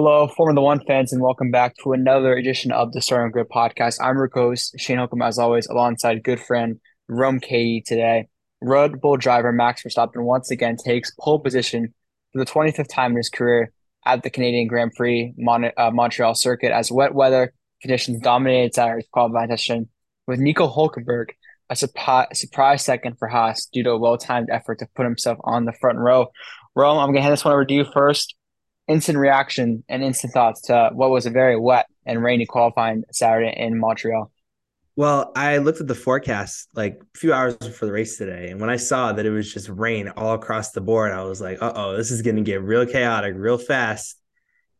Hello, Formula One fans, and welcome back to another edition of the Starting Grid podcast. I'm your host, Shane Holcomb, as always, alongside good friend Rome Katie today. Red Bull driver Max Verstappen once again takes pole position for the 25th time in his career at the Canadian Grand Prix Mon- uh, Montreal circuit as wet weather conditions dominated Saturday's qualifying session, with Nico Hulkenberg a surprise, second for Haas due to a well-timed effort to put himself on the front row. Rome, I'm going to hand this one over to you first instant reaction and instant thoughts to what was a very wet and rainy qualifying Saturday in Montreal? Well, I looked at the forecast like a few hours before the race today, and when I saw that it was just rain all across the board, I was like, "Uh oh, this is going to get real chaotic real fast."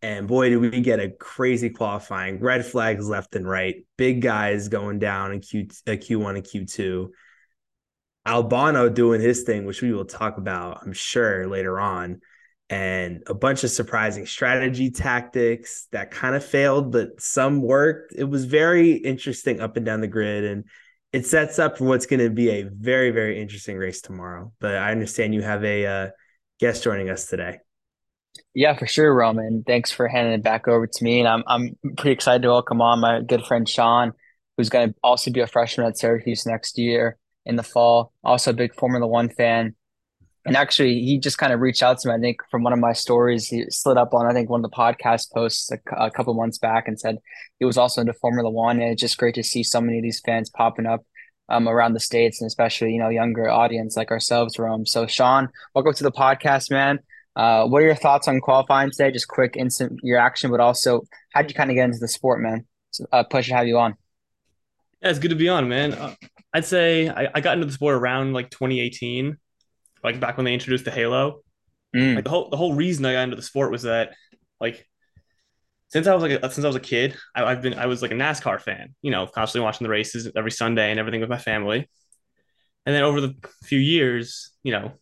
And boy, did we get a crazy qualifying! Red flags left and right, big guys going down in Q uh, Q1 and Q2. Albon doing his thing, which we will talk about, I'm sure, later on and a bunch of surprising strategy tactics that kind of failed, but some worked. It was very interesting up and down the grid, and it sets up for what's going to be a very, very interesting race tomorrow. But I understand you have a uh, guest joining us today. Yeah, for sure, Roman. Thanks for handing it back over to me, and I'm I'm pretty excited to welcome on my good friend Sean, who's going to also be a freshman at Syracuse next year in the fall. Also a big Formula One fan and actually, he just kind of reached out to me. I think from one of my stories, he slid up on I think one of the podcast posts a, a couple months back and said he was also into Formula One. And it's just great to see so many of these fans popping up um, around the states, and especially you know younger audience like ourselves, Rome. So, Sean, welcome to the podcast, man. Uh, what are your thoughts on qualifying today? Just quick, instant reaction, but also how did you kind of get into the sport, man? So, uh, pleasure to have you on. Yeah, it's good to be on, man. Uh, I'd say I, I got into the sport around like 2018 like back when they introduced the Halo. Mm. Like the whole the whole reason I got into the sport was that like since I was like a, since I was a kid, I, have been I was like a NASCAR fan, you know, constantly watching the races every Sunday and everything with my family. And then over the few years, you know,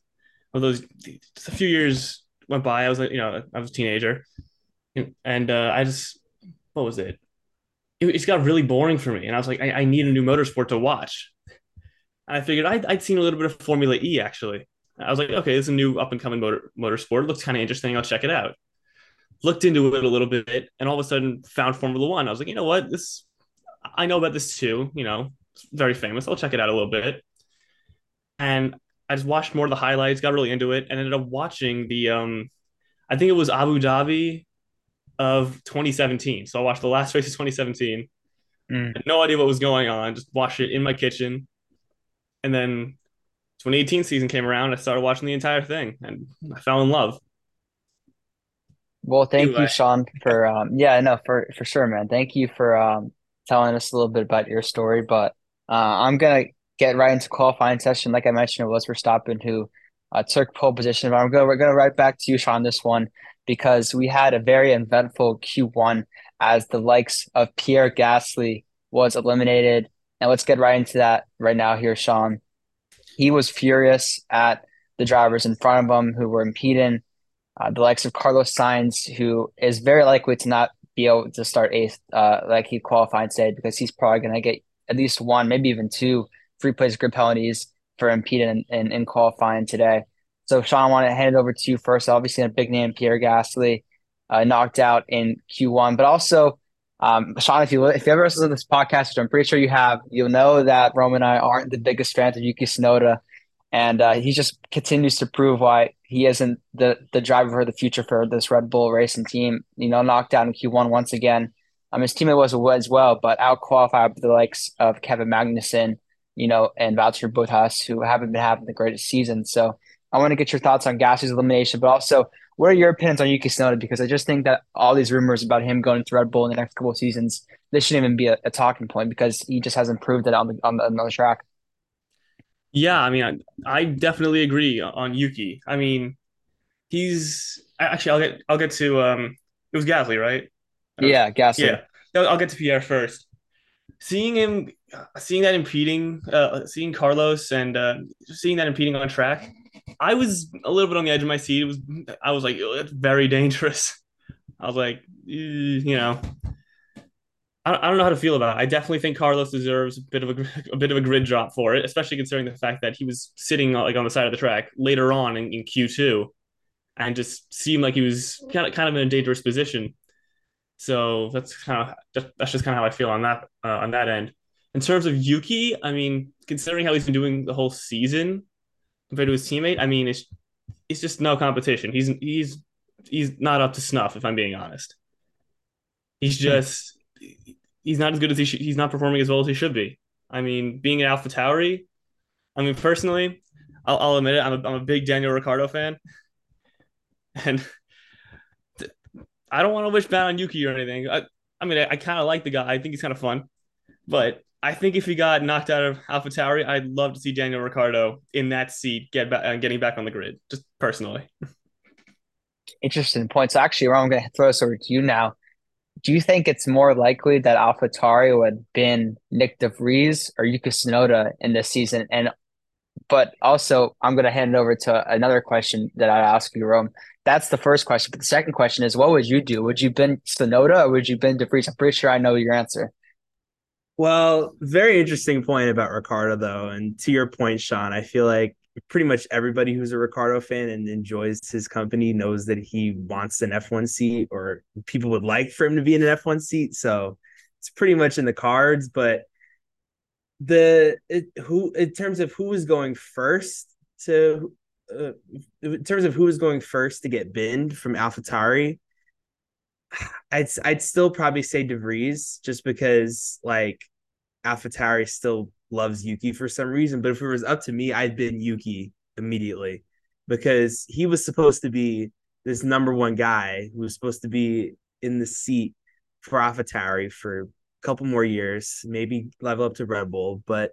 those just a few years went by, I was like, you know, I was a teenager, and uh, I just what was it? it? It's got really boring for me, and I was like, I, I need a new motorsport to watch. And I figured I'd, I'd seen a little bit of Formula E actually, I was like, okay, this is a new up and coming motor motorsport. It looks kind of interesting. I'll check it out. Looked into it a little bit, and all of a sudden found Formula One. I was like, you know what, this I know about this too. You know, it's very famous. I'll check it out a little bit. And I just watched more of the highlights, got really into it, and ended up watching the um, I think it was Abu Dhabi of 2017. So I watched the last race of 2017. Mm. no idea what was going on. Just watched it in my kitchen, and then 2018 season came around, I started watching the entire thing and I fell in love. Well, thank anyway. you, Sean, for um, yeah, no, for for sure, man. Thank you for um, telling us a little bit about your story. But uh, I'm gonna get right into qualifying session. Like I mentioned, it was Verstappen who uh, took pole position. But I'm going we're gonna right back to you, Sean, this one because we had a very eventful Q1 as the likes of Pierre Gasly was eliminated. And let's get right into that right now here, Sean he was furious at the drivers in front of him who were impeding. Uh, the likes of Carlos Sainz, who is very likely to not be able to start eighth, uh, like he qualified today, because he's probably going to get at least one, maybe even two free place grid penalties for impeding in, in, in, qualifying today. So, Sean, I want to hand it over to you first. Obviously, a big name, Pierre Gasly, uh, knocked out in Q1, but also um, Sean, if you if you ever listen to this podcast, which I'm pretty sure you have, you'll know that Roman and I aren't the biggest fans of Yuki Tsunoda, and uh, he just continues to prove why he isn't the the driver for the future for this Red Bull racing team. You know, knocked down in Q1 once again. Um, his teammate was as well, but out qualified the likes of Kevin Magnussen, you know, and Valtteri Bottas, who haven't been having the greatest season. So I want to get your thoughts on Gasly's elimination, but also what are your opinions on Yuki Tsunoda? Because I just think that all these rumors about him going to Red Bull in the next couple of seasons, this shouldn't even be a, a talking point because he just hasn't proved it on the on the, on the track. Yeah, I mean, I, I definitely agree on Yuki. I mean, he's actually I'll get I'll get to um it was Gasly, right? Yeah, Gasly. Yeah, I'll get to Pierre first. Seeing him, seeing that impeding, uh, seeing Carlos and uh, seeing that impeding on track, I was a little bit on the edge of my seat. It was I was like, it's very dangerous. I was like, you know, I don't know how to feel about it. I definitely think Carlos deserves a bit of a, a bit of a grid drop for it, especially considering the fact that he was sitting like on the side of the track later on in, in Q2 and just seemed like he was kind of kind of in a dangerous position. So that's kind of that's just kind of how I feel on that uh, on that end. In terms of Yuki, I mean, considering how he's been doing the whole season compared to his teammate, I mean, it's it's just no competition. He's he's he's not up to snuff, if I'm being honest. He's hmm. just he's not as good as he should. He's not performing as well as he should be. I mean, being an Alpha Tauri, I mean, personally, I'll, I'll admit it. I'm a, I'm a big Daniel Ricciardo fan, and I don't want to wish bad on Yuki or anything. I, I mean, I, I kind of like the guy. I think he's kind of fun, but I think if he got knocked out of Alpha Tauri, I'd love to see Daniel Ricciardo in that seat, get back, uh, getting back on the grid. Just personally. Interesting point. So actually, Ron, I'm going to throw this over to you now. Do you think it's more likely that Alpha Tauri would have been Nyck de Vries or Yuki Tsunoda in this season? And but also, I'm going to hand it over to another question that I ask you, Rome. That's the first question. But the second question is, what would you do? Would you been Tsunoda or would you been de Vries? I'm pretty sure I know your answer. Well, very interesting point about Ricciardo, though. And to your point, Sean, I feel like pretty much everybody who's a Ricciardo fan and enjoys his company knows that he wants an F1 seat or people would like for him to be in an F1 seat. So it's pretty much in the cards. But the it, who in terms of who was going first to uh, in terms of who was going first to get binned from AlphaTauri, I'd I'd still probably say De Vries just because like AlphaTauri still loves Yuki for some reason. But if it was up to me, I'd been Yuki immediately because he was supposed to be this number one guy who was supposed to be in the seat for AlphaTauri for a couple more years, maybe level up to Red Bull. But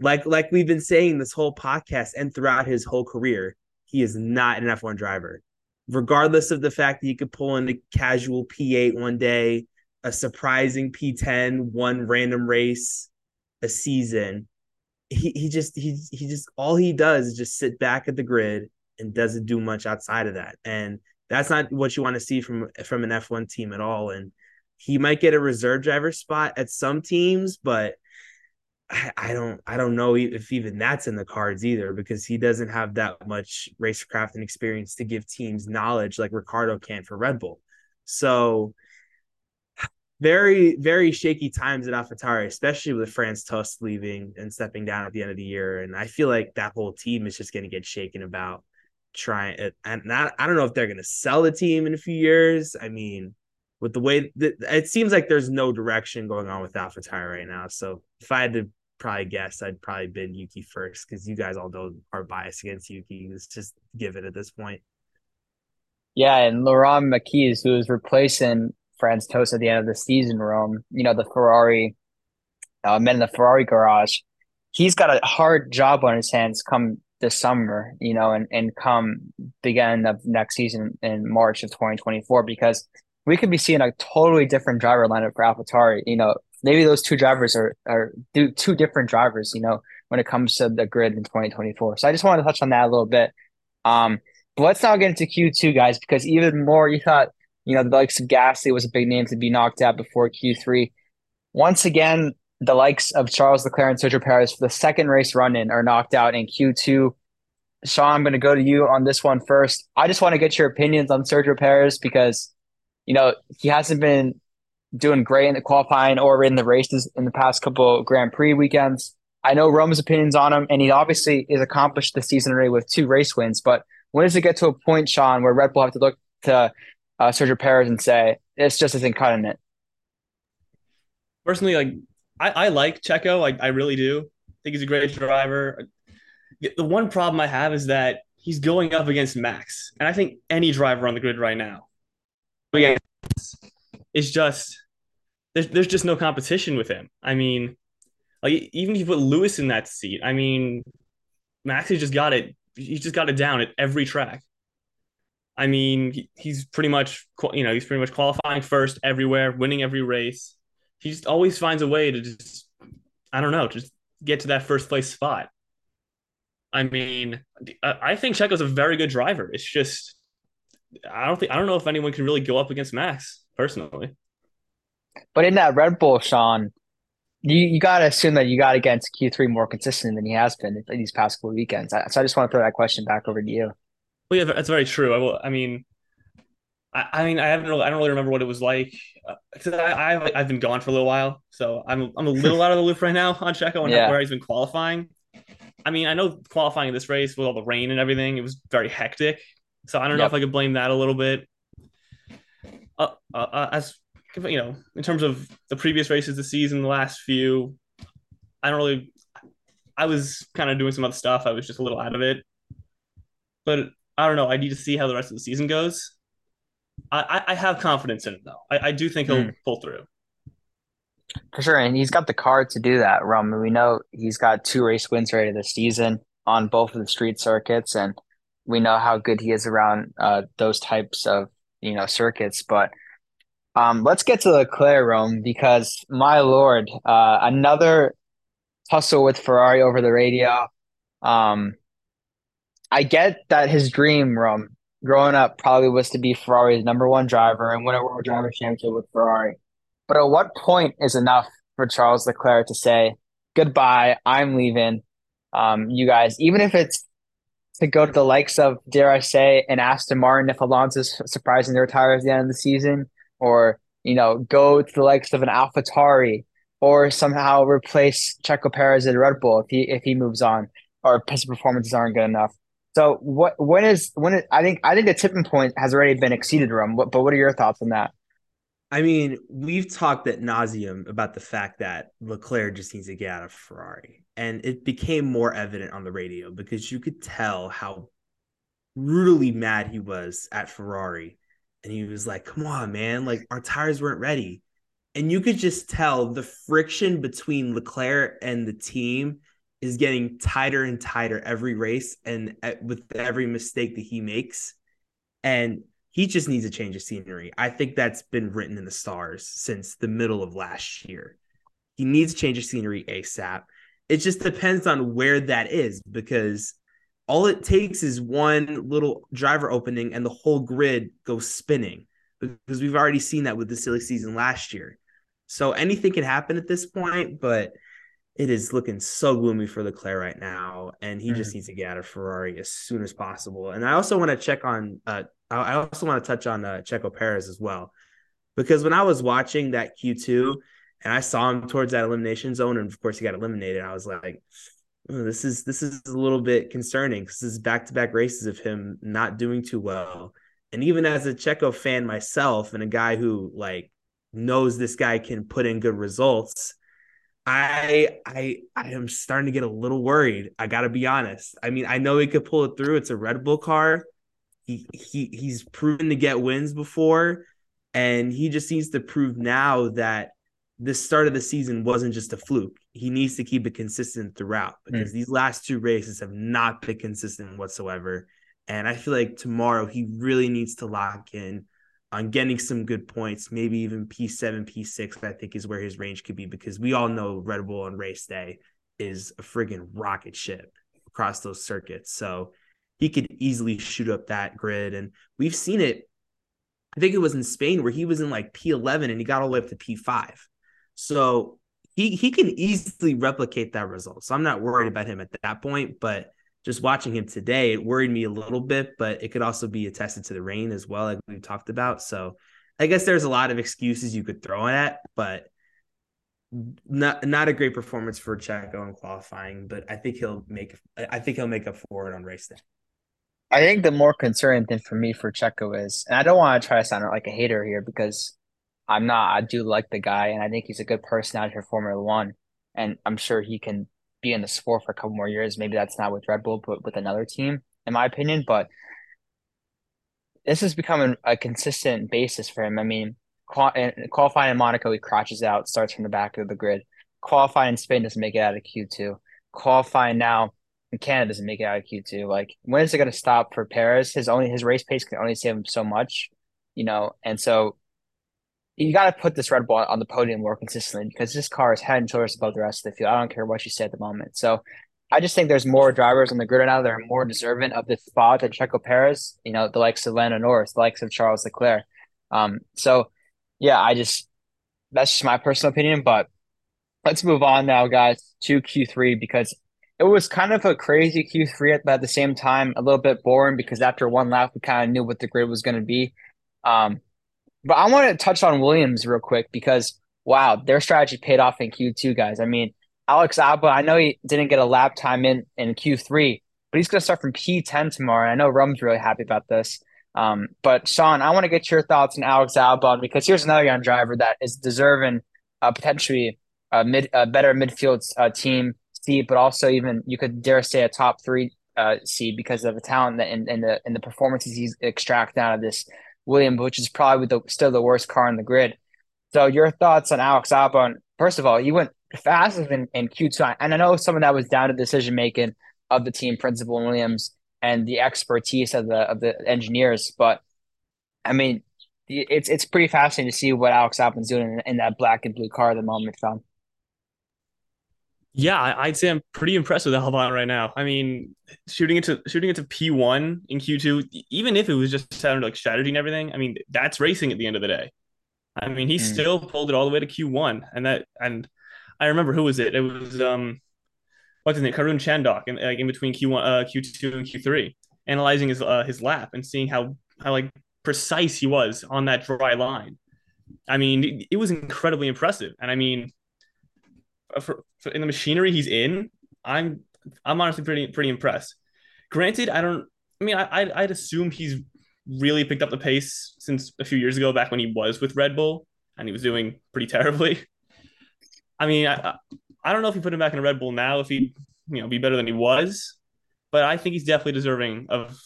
like like we've been saying this whole podcast and throughout his whole career, he is not an F1 driver regardless of the fact that you could pull in a casual P8 one day, a surprising P10, one random race a season. He he just he he just all he does is just sit back at the grid and doesn't do much outside of that. And that's not what you want to see from from an F1 team at all. And he might get a reserve driver spot at some teams, but I, I don't I don't know if even that's in the cards either because he doesn't have that much racecraft and experience to give teams knowledge like Ricciardo can for Red Bull. So very very shaky times at AlphaTauri, especially with Franz Tost leaving and stepping down at the end of the year. And I feel like that whole team is just going to get shaken about trying it. And not, I don't know if they're going to sell the team in a few years. I mean, with the way that it seems like there's no direction going on with AlphaTauri right now. So if I had to probably guess, I'd probably been Yuki first because you guys all know are biased against Yuki. It's just give it at this point. Yeah, and Laurent Mekies, who is replacing Franz Tost at the end of the season, Rome, you know, the Ferrari, uh, men in the Ferrari garage, he's got a hard job on his hands come this summer, you know, and, and come beginning of next season in March of 2024 because we could be seeing a totally different driver lineup for AlphaTauri. You know, maybe those two drivers are are two different drivers. You know, when it comes to the grid in 2024. So I just wanted to touch on that a little bit. Um, but let's now get into Q2, guys, because even more, you thought you know the likes of Gasly was a big name to be knocked out before Q3. Once again, the likes of Charles Leclerc and Sergio Perez for the second race run in are knocked out in Q2. Sean, I'm going to go to you on this one first. I just want to get your opinions on Sergio Perez because you know, he hasn't been doing great in the qualifying or in the races in the past couple Grand Prix weekends. I know Rome's opinions on him, and he obviously is accomplished the season already with two race wins. But when does it get to a point, Sean, where Red Bull have to look to uh, Sergio Perez and say it's just isn't cutting it? Personally, like I, I like Checo, I really do. I think he's a great driver. The one problem I have is that he's going up against Max, and I think any driver on the grid right now it's just there's there's just no competition with him. I mean, like even if you put Lewis in that seat, I mean, Max has just got it. He's just got it down at every track. I mean, he, he's pretty much you know he's pretty much qualifying first everywhere, winning every race. He just always finds a way to just I don't know, just get to that first place spot. I mean, I think Checo's a very good driver. It's just I don't think I don't know if anyone can really go up against Max personally. But in that Red Bull, Sean, you, you got to assume that you got against Q3 more consistent than he has been these past couple weekends. So I just want to throw that question back over to you. Well, yeah, that's very true. I will. I mean, I, I mean, I haven't really, I don't really remember what it was like because uh, I, I I've been gone for a little while, so I'm I'm a little out of the loop right now on Checo and yeah. where he's been qualifying. I mean, I know qualifying in this race with all the rain and everything, it was very hectic. So I don't know if I could blame that a little bit. Uh, uh, uh, as you know, in terms of the previous races the season, the last few, I don't really. I was kind of doing some other stuff. I was just a little out of it. But I don't know. I need to see how the rest of the season goes. I, I have confidence in him though. I, I do think he'll mm. pull through. For sure, and he's got the card to do that, Rum. We know he's got two race wins already this season on both of the street circuits, and we know how good he is around uh, those types of you know circuits. But um, let's get to Leclerc, Rome, because my lord, uh, another tussle with Ferrari over the radio. Um, I get that his dream, Rome, growing up probably was to be Ferrari's number one driver and win a world driver championship with Ferrari. But at what point is enough for Charles Leclerc to say, goodbye, I'm leaving? Um, you guys, even if it's to go to the likes of, dare I say, an Aston Martin if Alonso's surprising to retire at the end of the season, or, you know, go to the likes of an AlphaTauri, or somehow replace Checo Perez at Red Bull if he if he moves on, or his performances aren't good enough. So what when is when I think I think the tipping point has already been exceeded, Rum. But, but what are your thoughts on that? I mean, we've talked at nauseum about the fact that Leclerc just needs to get out of Ferrari, and it became more evident on the radio because you could tell how brutally mad he was at Ferrari, and he was like, "Come on, man! Like our tires weren't ready," and you could just tell the friction between Leclerc and the team is getting tighter and tighter every race and uh, with every mistake that he makes. And he just needs a change of scenery. I think that's been written in the stars since the middle of last year. He needs a change of scenery ASAP. It just depends on where that is because all it takes is one little driver opening and the whole grid goes spinning because we've already seen that with the silly season last year. So anything can happen at this point, but it is looking so gloomy for Leclerc right now, and he mm-hmm. just needs to get out of Ferrari as soon as possible. And I also want to check on, uh, I also want to touch on uh, Checo Perez as well, because when I was watching that Q two, and I saw him towards that elimination zone, and of course he got eliminated, I was like, Oh, this is this is a little bit concerning because this is back to back races of him not doing too well. And even as a Checo fan myself, and a guy who like knows this guy can put in good results I I I am starting to get a little worried. I got to be honest. I mean, I know he could pull it through. It's a Red Bull car. He he he's proven to get wins before, and he just needs to prove now that the start of the season wasn't just a fluke. He needs to keep it consistent throughout because mm. these last two races have not been consistent whatsoever. And I feel like tomorrow he really needs to lock in on getting some good points, maybe even P7, P6, I think is where his range could be because we all know Red Bull on race day is a friggin' rocket ship across those circuits. So he could easily shoot up that grid. And we've seen it. I think it was in Spain where he was in like P11 and he got all the way up to P5. So he he can easily replicate that result. So I'm not worried about him at that point, but just watching him today, it worried me a little bit, but it could also be attested to the rain as well, like we talked about. So I guess there's a lot of excuses you could throw at, but not not a great performance for Checo in qualifying, but I think he'll make I think he'll make up for it on race day. I think the more concerning thing for me for Checo is, and I don't want to try to sound like a hater here because I'm not. I do like the guy, and I think he's a good personality for Formula One, and I'm sure he can be in the sport for a couple more years. Maybe that's not with Red Bull, but with another team, in my opinion. But this is becoming a consistent basis for him. I mean, qualifying in Monaco, he crashes out, starts from the back of the grid. Qualifying in Spain doesn't make it out of Q2. Qualifying now in Canada doesn't make it out of Q2. Like, when is it going to stop for Perez? His only his race pace can only save him so much, you know. And so you got to put this Red Bull on the podium more consistently because this car is head and shoulders above the rest of the field. I don't care what you say at the moment. So I just think there's more drivers on the grid now that are more deserving of this spot than Checo Perez, you know, the likes of Lando Norris, the likes of Charles Leclerc. Um, so yeah, I just that's just my personal opinion. But let's move on now, guys, to Q3 because it was kind of a crazy Q3, but at the same time, a little bit boring because after one lap, we kind of knew what the grid was going to be. Um, but I want to touch on Williams real quick because wow, their strategy paid off in Q2, guys. I mean, Alex Albon, I know he didn't get a lap time in in Q3, but he's going to start from P10 tomorrow. I know Rum's really happy about this. Um, but Sean, I want to get your thoughts on Alex Albon because here's another young driver that is deserving uh, potentially a mid a better midfield uh, team seat, but also even you could dare say a top three uh, seed because of the talent the and the performances he's extracting out of this William, which is probably the, still the worst car in the grid. So your thoughts on Alex Albon? First of all, he went fastest in, in Q2, and I know some of that was down to decision making of the team principal Williams and the expertise of the of the engineers. But I mean, it's it's pretty fascinating to see what Alex Albon's doing in, in that black and blue car at the moment, Sean. Yeah, I'd say I'm pretty impressed with Albon right now. I mean, shooting into shooting into P1 in Q2, even if it was just sounded like strategy and everything, I mean, that's racing at the end of the day. I mean, he mm. still pulled it all the way to Q1, and that and I remember who was it? It was um, what's his name, Karun Chandhok, in, like in between Q1, uh, Q2 and Q3, analyzing his uh, his lap and seeing how how like precise he was on that dry line. I mean, it, it was incredibly impressive, and I mean, for, for in the machinery he's in, I'm I'm honestly pretty pretty impressed. Granted, I don't. I mean, I I'd, I'd assume he's really picked up the pace since a few years ago, back when he was with Red Bull, and he was doing pretty terribly. I mean, I, I don't know if you put him back in a Red Bull now, if he you know be better than he was, but I think he's definitely deserving of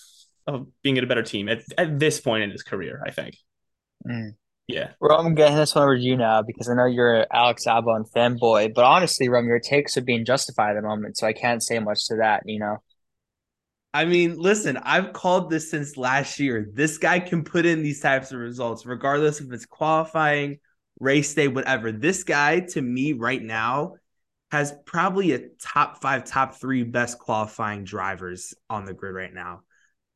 of being at a better team at, at this point in his career. I think. Mm. Yeah. Rum, I'm getting this one over to you now because I know you're an Alex Albon fanboy, but honestly, Rum, your takes are being justified at the moment, so I can't say much to that, you know. I mean, listen, I've called this since last year. This guy can put in these types of results, regardless if it's qualifying, race day, whatever. This guy, to me, right now, has probably a top five, top three best qualifying drivers on the grid right now.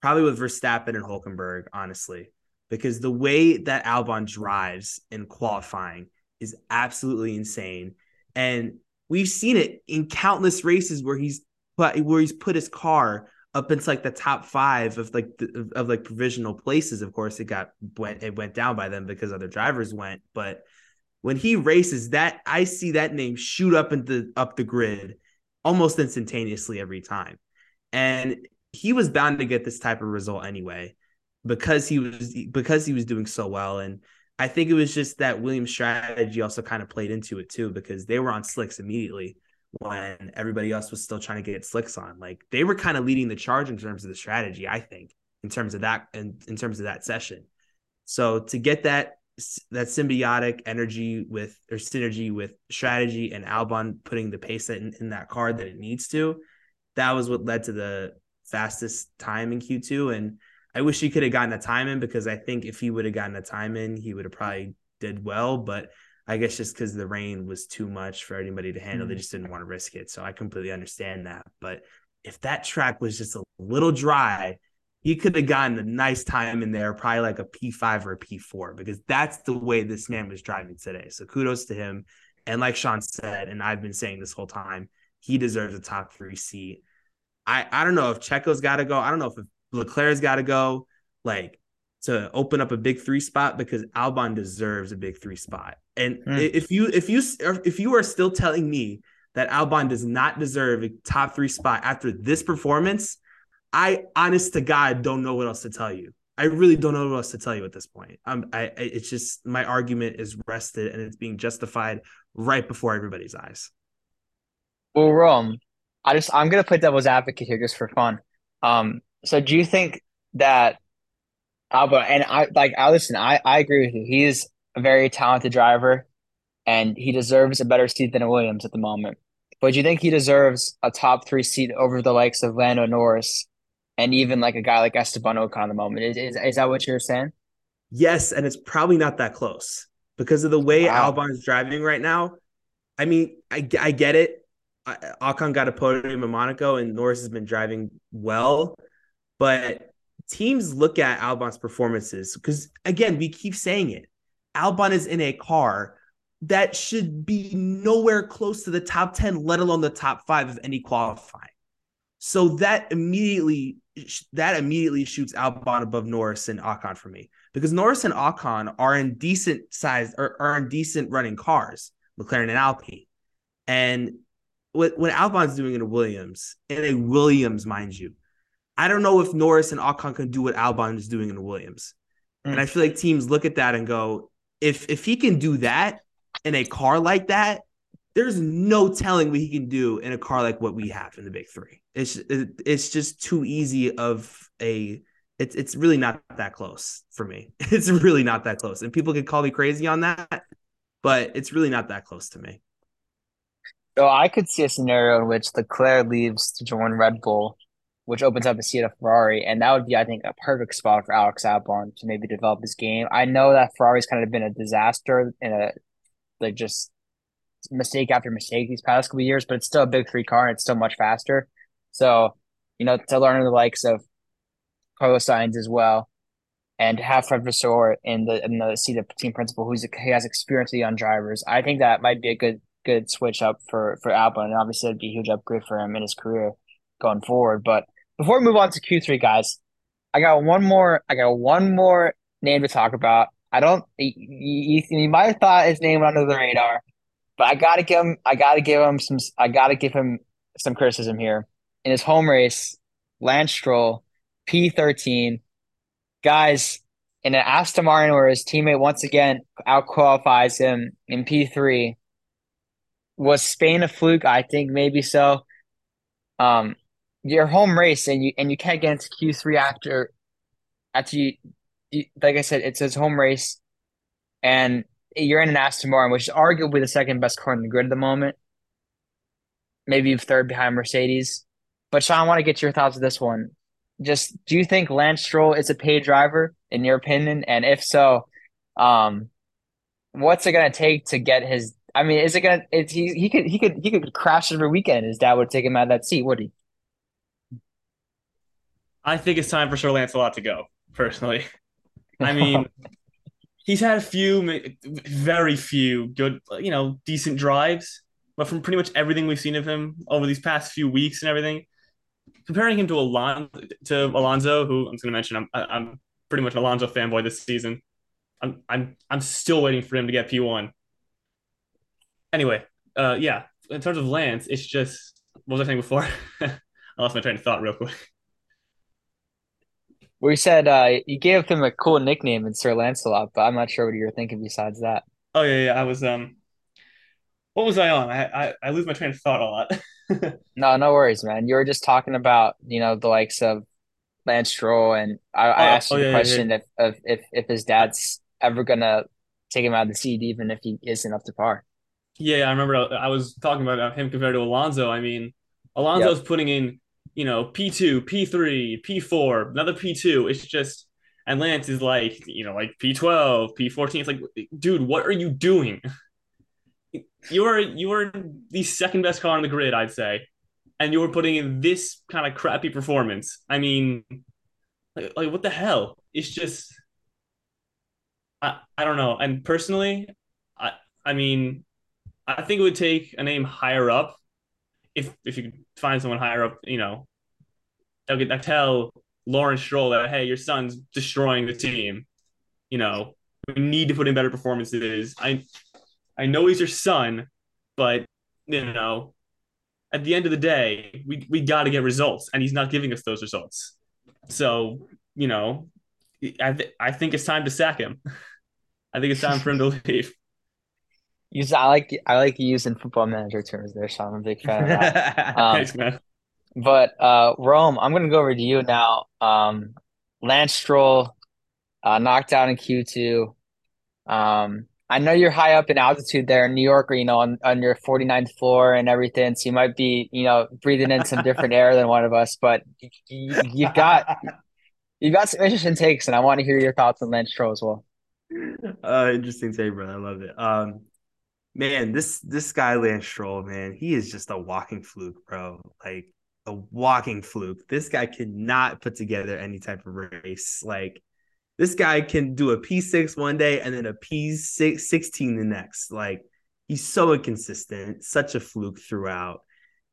Probably with Verstappen and Hulkenberg, honestly because the way that Albon drives in qualifying is absolutely insane. And we've seen it in countless races where he's put where he's put his car up into like the top five of like the, of, like provisional places. Of course, it got went it went down by them because other drivers went. But when he races, that I see that name shoot up into up the grid almost instantaneously every time. And he was bound to get this type of result anyway because he was because he was doing so well and I think it was just that Williams strategy also kind of played into it too because they were on slicks immediately when everybody else was still trying to get slicks on. Like they were kind of leading the charge in terms of the strategy, I think, in terms of that in, in terms of that session. So to get that that symbiotic energy with or synergy with strategy and Albon putting the pace in, in that car that it needs to, that was what led to the fastest time in Q2 and I wish he could have gotten a time in because I think if he would have gotten a time in, he would have probably did well. But I guess just because the rain was too much for anybody to handle, mm-hmm. they just didn't want to risk it. So I completely understand that. But if that track was just a little dry, he could have gotten a nice time in there, probably like a P5 or a P4, because that's the way this man was driving today. So kudos to him. And like Sean said, and I've been saying this whole time, he deserves a top three seat. I, I don't know if Checo's got to go. I don't know if Leclerc's got to go, like to open up a big three spot because Albon deserves a big three spot. And mm. if you if you if you are still telling me that Albon does not deserve a top three spot after this performance, I honest to God don't know what else to tell you. I really don't know what else to tell you at this point. Um, I, I it's just my argument is rested and it's being justified right before everybody's eyes. Well, Rome, I just I'm gonna play devil's advocate here just for fun. Um, so do you think that Alba and I like I listen, I, I agree with you. He's a very talented driver and he deserves a better seat than Williams at the moment. But do you think he deserves a top three seat over the likes of Lando Norris and even like a guy like Esteban Ocon at the moment? Is, is, is that what you're saying? Yes, and it's probably not that close because of the way wow. Albon is driving right now. I mean, I, I get it. Ocon got a podium in Monaco, and Norris has been driving well. But teams look at Albon's performances because, again, we keep saying it. Albon is in a car that should be nowhere close to the top 10, let alone the top five of any qualifying. So that immediately that immediately shoots Albon above Norris and Ocon for me because Norris and Ocon are in decent size or are in decent running cars, McLaren and Alpine. And what what Albon's doing in a Williams, in a Williams, mind you, I don't know if Norris and Ocon can do what Albon is doing in Williams. Mm. And I feel like teams look at that and go, if if he can do that in a car like that, there's no telling what he can do in a car like what we have in the big three. It's it's just too easy of a it's it's really not that close for me. It's really not that close. And people could call me crazy on that, but it's really not that close to me. So I could see a scenario in which Leclerc leaves to join Red Bull, which opens up a seat of Ferrari, and that would be, I think, a perfect spot for Alex Albon to maybe develop his game. I know that Ferrari's kind of been a disaster in a like just mistake after mistake these past couple years, but it's still a big three car and it's still much faster. So, you know, to learn the likes of Carlos Sainz as well, and have Fred Vasseur in the in the seat of team principal, who's he has experience with young drivers. I think that might be a good good switch up for for Albon, and obviously it'd be a huge upgrade for him in his career going forward. But before we move on to Q three, guys, I got one more. I got one more name to talk about. I don't. You, you might have thought his name under the radar, but I gotta give him. I gotta give him some. I gotta give him some criticism here in his home race. Lance Stroll, P thirteen, guys in an Aston Martin where his teammate once again out qualifies him in P three. Was Spain a fluke? I think maybe so. Um, your home race and you and you can't get into Q three after after you, you, like I said, it's his home race, and you're in an Aston Martin, which is arguably the second best car in the grid at the moment. Maybe third behind Mercedes. But Sean, I want to get your thoughts on this one. Just do you think Lance Stroll is a paid driver in your opinion? And if so, um, what's it gonna take to get his I mean, is it gonna it's he he could he could he could crash every weekend. His dad would take him out of that seat, would he? I think it's time for Sir Lancelot to go, personally. I mean, he's had a few, very few good, you know, decent drives, but from pretty much everything we've seen of him over these past few weeks and everything, comparing him to Alon to Alonso, who I'm going to mention, I'm I'm pretty much an Alonso fanboy this season. I'm I'm I'm still waiting for him to get P1. Anyway, uh, yeah, in terms of Lance, it's just what was I saying before? I lost my train of thought real quick. We said uh, you gave him a cool nickname in Sir Lancelot, but I'm not sure what you were thinking besides that. Oh yeah, yeah. I was um, what was I on? I I, I lose my train of thought a lot. no, no worries, man. You were just talking about you know the likes of Lance Stroll, and I, I oh, asked you oh, the yeah, question yeah, yeah. if if if his dad's ever gonna take him out of the seat, even if he isn't up to par. Yeah, I remember I was talking about him compared to Alonso. I mean, Alonso's yep. putting in you know, P2, P3, P4, another P2. It's just, and Lance is like, you know, like P12, P14. It's like, dude, what are you doing? You are you are the second best car on the grid, I'd say, and you are putting in this kind of crappy performance. I mean, like, like what the hell? It's just, I I don't know. And personally, I I mean, I think it would take a name higher up if if you find someone higher up, you know, they'll get they'll tell Lawrence Stroll that hey, your son's destroying the team. You know, we need to put in better performances. I I know he's your son, but you know, at the end of the day, we we got to get results, and he's not giving us those results. So you know, I th- I think it's time to sack him. I think it's time for him to leave. Use I like I like using football manager terms there, so I'm a big fan of that. Um, Thanks, man. But uh, Rome, I'm gonna go over to you now. Um, Lance Stroll, uh, knocked out in Q2. Um, I know you're high up in altitude there in New York, or you know, on, on your 49th floor and everything. So you might be, you know, breathing in some different air than one of us. But you, you've got you've got some interesting takes, and I want to hear your thoughts on Lance Stroll as well. Uh, interesting take, bro. I love it. Um, man, this this guy Lance Stroll, man, he is just a walking fluke, bro. Like a walking fluke. This guy cannot put together any type of race. Like this guy can do a P6 one day and then a P6 16 the next. Like he's so inconsistent, such a fluke throughout.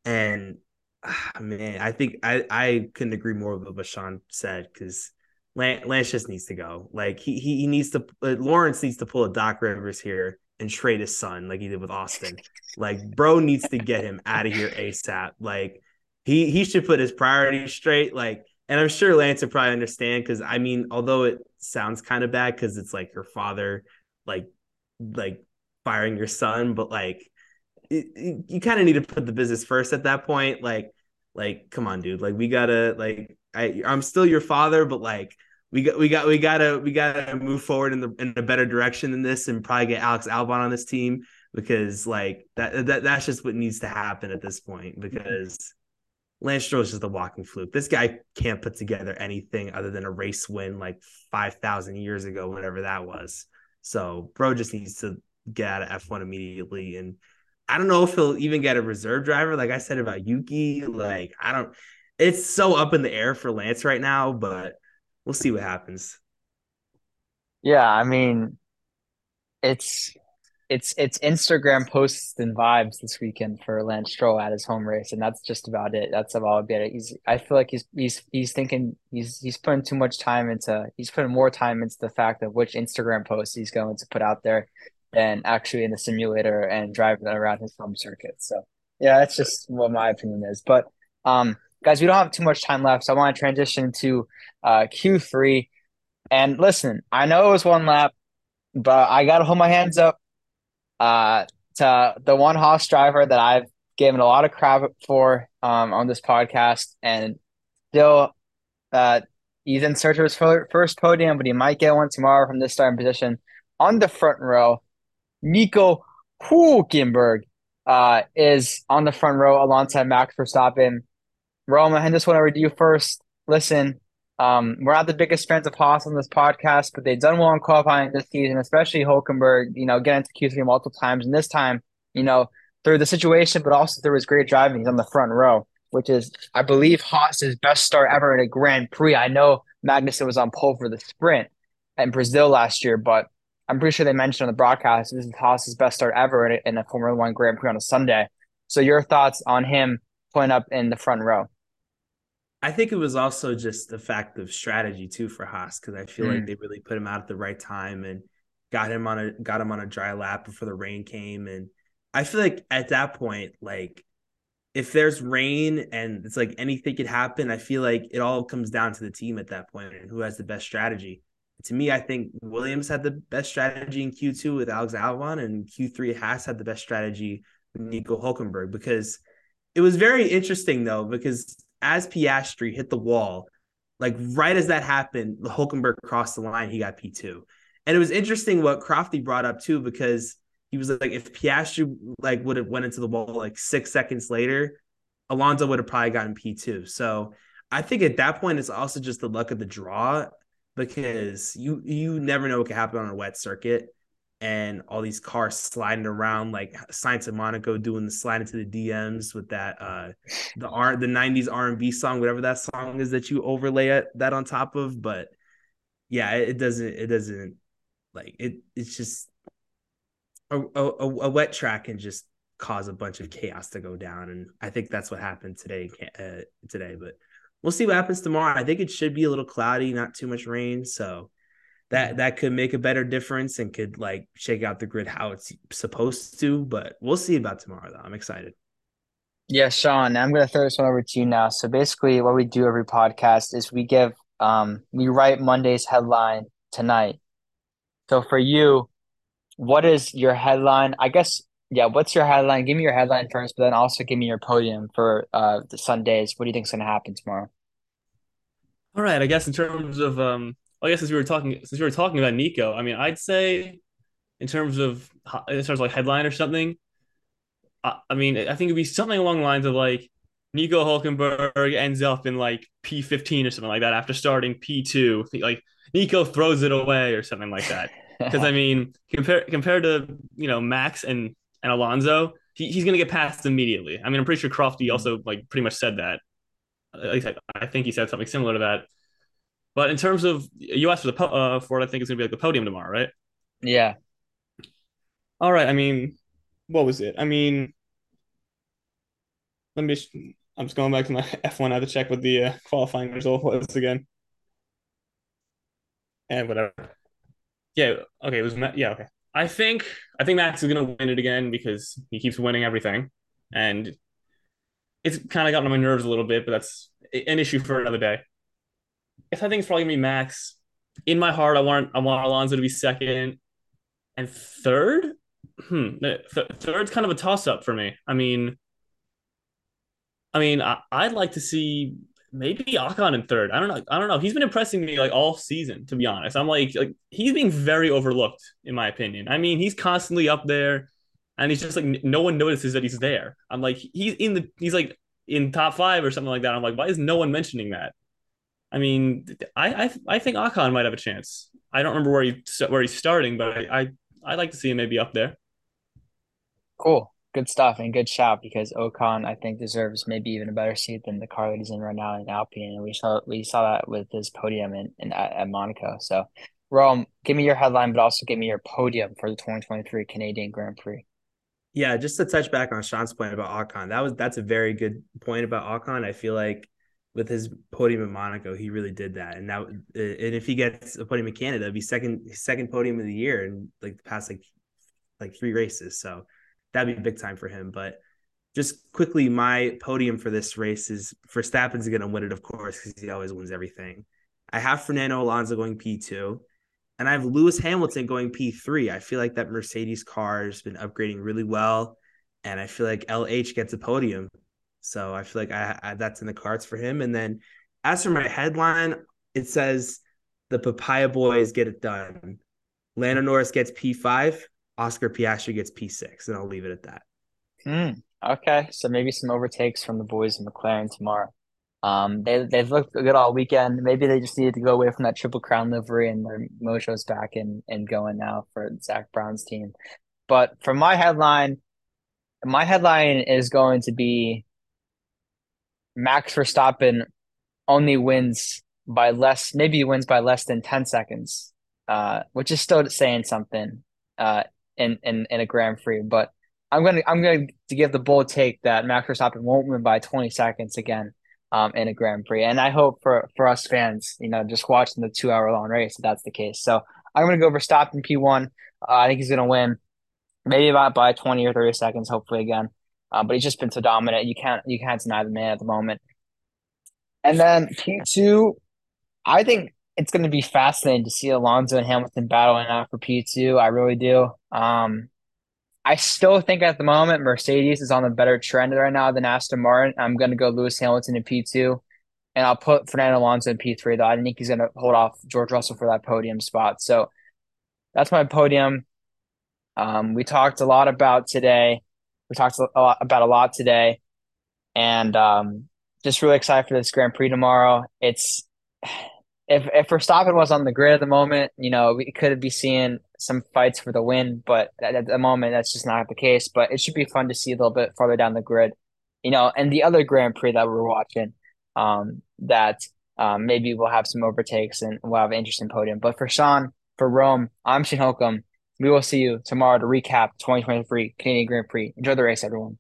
And ah, man, I think I I couldn't agree more with what Sean said because Lance just needs to go. Like he he, he needs to. Uh, Lawrence needs to pull a Doc Rivers here and trade his son like he did with Austin. like bro needs to get him out of here ASAP. Like he he should put his priorities straight. Like, and I'm sure Lance would probably understand because I mean, although it sounds kind of bad because it's like your father, like like firing your son, but like it, it, you kind of need to put the business first at that point. Like, like come on, dude. Like we gotta like I I'm still your father, but like we got we got we gotta we gotta move forward in the in a better direction than this and probably get Alex Albon on this team because like that that that's just what needs to happen at this point mm-hmm. because Lance Stroll is just a walking fluke. This guy can't put together anything other than a race win like five thousand years ago, whatever that was. So bro just needs to get out of F1 immediately. And I don't know if he'll even get a reserve driver. Like I said about Yuki, like I don't it's so up in the air for Lance right now, but we'll see what happens. Yeah, I mean, it's it's it's Instagram posts and vibes this weekend for Lance Stroll at his home race, and that's just about it. That's about it. He's I feel like he's he's he's thinking he's he's putting too much time into he's putting more time into the fact of which Instagram post he's going to put out there than actually in the simulator and driving around his home circuit. So yeah, that's just what my opinion is. But um guys, we don't have too much time left, so I want to transition to uh, Q3. And listen, I know it was one lap, but I got to hold my hands up uh, to the one Haas driver that I've given a lot of crap for um, on this podcast, and still, uh, he's in search of his first podium, but he might get one tomorrow from this starting position on the front row. Nico Hulkenberg uh, is on the front row alongside Max Verstappen. Roma, I just want to read you first. Listen, um, we're not the biggest fans of Haas on this podcast, but they've done well in qualifying this season, especially Hulkenberg, you know, getting to Q3 multiple times. And this time, you know, through the situation, but also through his great driving, he's on the front row, which is, I believe, Haas's best start ever in a Grand Prix. I know Magnussen was on pole for the sprint in Brazil last year, but I'm pretty sure they mentioned on the broadcast this is Haas's best start ever in a, in a Formula One Grand Prix on a Sunday. So, your thoughts on him pulling up in the front row? I think it was also just the fact of strategy too for Haas because I feel mm. like they really put him out at the right time and got him on a got him on a dry lap before the rain came and I feel like at that point like if there's rain and it's like anything could happen I feel like it all comes down to the team at that point and who has the best strategy. To me, I think Williams had the best strategy in Q2 with Alex Albon and Q3 Haas had the best strategy with Nico Hulkenberg because it was very interesting though because as Piastri hit the wall, like right as that happened, the Hulkenberg crossed the line, he got P2. And it was interesting what Crofty brought up too, because he was like, if Piastri like would have went into the wall like six seconds later, Alonso would have probably gotten P2. So I think at that point it's also just the luck of the draw because you you never know what could happen on a wet circuit and all these cars sliding around like Sainz of Monaco doing the slide into the DMs with that uh the R the 90s R&B song whatever that song is that you overlay it, that on top of but yeah it, doesn't it doesn't like it it's just a, a, a, wet track can just cause a bunch of chaos to go down and I think that's what happened today uh, today but we'll see what happens tomorrow. I think it should be a little cloudy not too much rain so that that could make a better difference and could like shake out the grid how it's supposed to. But we'll see about tomorrow though. I'm excited. Yeah, Sean, I'm gonna throw this one over to you now. So basically what we do every podcast is we give um we write Monday's headline tonight. So for you, what is your headline? I guess yeah, what's your headline? Give me your headline first, but then also give me your podium for uh the Sundays. What do you think is gonna happen tomorrow? All right, I guess in terms of um I guess since we were talking since we were talking about Nico, I mean, I'd say in terms of in terms of like headline or something, I, I mean, I think it'd be something along the lines of like Nico Hulkenberg ends up in like P fifteen or something like that after starting P two. Like Nico throws it away or something like that. Because I mean, compared compared to you know Max and and Alonso, he, he's gonna get passed immediately. I mean, I'm pretty sure Crofty also like pretty much said that. At least I, I think he said something similar to that. But in terms of you asked for the po- uh, for what I think is gonna be like the podium tomorrow, right? Yeah. All right. I mean, what was it? I mean, let me. I'm just going back to my F1. I have to check what the uh, qualifying result was again. And whatever. Yeah. Okay. It was yeah. Okay. I think I think Max is gonna win it again because he keeps winning everything, and it's kind of gotten on my nerves a little bit. But that's an issue for another day. I think it's probably gonna be Max. In my heart, I want I want Alonso to be second, and third. Hmm. Th- third's kind of a toss up for me. I mean, I mean, I, I'd like to see maybe Ocon in third. I don't know. I don't know. He's been impressing me like all season, to be honest. I'm like, like he's being very overlooked, in my opinion. I mean, he's constantly up there, and he's just like no one notices that he's there. I'm like, he's in the he's like in top five or something like that. I'm like, why is no one mentioning that? I mean, I I, I think Ocon might have a chance. I don't remember where he where he's starting, but I I I'd like to see him maybe up there. Cool good stuff and good shout because Ocon I think deserves maybe even a better seat than the car that he's in right now in Alpine, and we saw we saw that with his podium in, in at, at Monaco. So, Rome, give me your headline, but also give me your podium for the 2023 Canadian Grand Prix. Yeah, just to touch back on Sean's point about Ocon, that was that's a very good point about Ocon. I feel like with his podium in Monaco, he really did that, and now and if he gets a podium in Canada, it'd be second second podium of the year in like the past like like three races. So that'd be big time for him. But just quickly, my podium for this race is Verstappen's going to win it, of course, because he always wins everything. I have Fernando Alonso going P2, and I have Lewis Hamilton going P3. I feel like that Mercedes car has been upgrading really well, and I feel like LH gets a podium. So I feel like I, I that's in the cards for him. And then as for my headline, it says the Papaya Boys get it done. Lando Norris gets P5, Oscar Piastri gets P6, and I'll leave it at that. Mm, okay, so maybe some overtakes from the boys in McLaren tomorrow. Um, they they've looked good all weekend. Maybe they just needed to go away from that triple crown livery, and their mojo's back and and going now for Zak Brown's team. But for my headline, my headline is going to be Max Verstappen only wins by less, maybe wins by less than ten seconds, uh, which is still saying something. Uh, in in, in a Grand Prix. But I'm gonna I'm gonna to give the bold take that Max Verstappen won't win by 20 seconds again um, in a Grand Prix. And I hope for for us fans, you know, just watching the two hour long race, that that's the case. So I'm gonna go for Verstappen P1. Uh, I think he's gonna win, maybe about by 20 or 30 seconds, hopefully again. Uh, but he's just been so dominant. You can't you can't deny the man at the moment. And then P2, I think it's going to be fascinating to see Alonso and Hamilton battling out for P2. I really do. Um, I still think at the moment Mercedes is on a better trend right now than Aston Martin. I'm going to go Lewis Hamilton in P2, and I'll put Fernando Alonso in P3, though. I think he's going to hold off George Russell for that podium spot. So that's my podium. Um, we talked a lot about today. We talked a lot about a lot today, and um, just really excited for this Grand Prix tomorrow. It's if if Verstappen was on the grid at the moment, you know, we could be seeing some fights for the win, but at, at, the moment that's just not the case. But it should be fun to see a little bit farther down the grid, you know, and the other Grand Prix that we're watching, um, that um, maybe we'll have some overtakes and we'll have an interesting podium. But for Sean, for Rome, I'm Shane Holcomb. We will see you tomorrow to recap 2023 Canadian Grand Prix. Enjoy the race, everyone.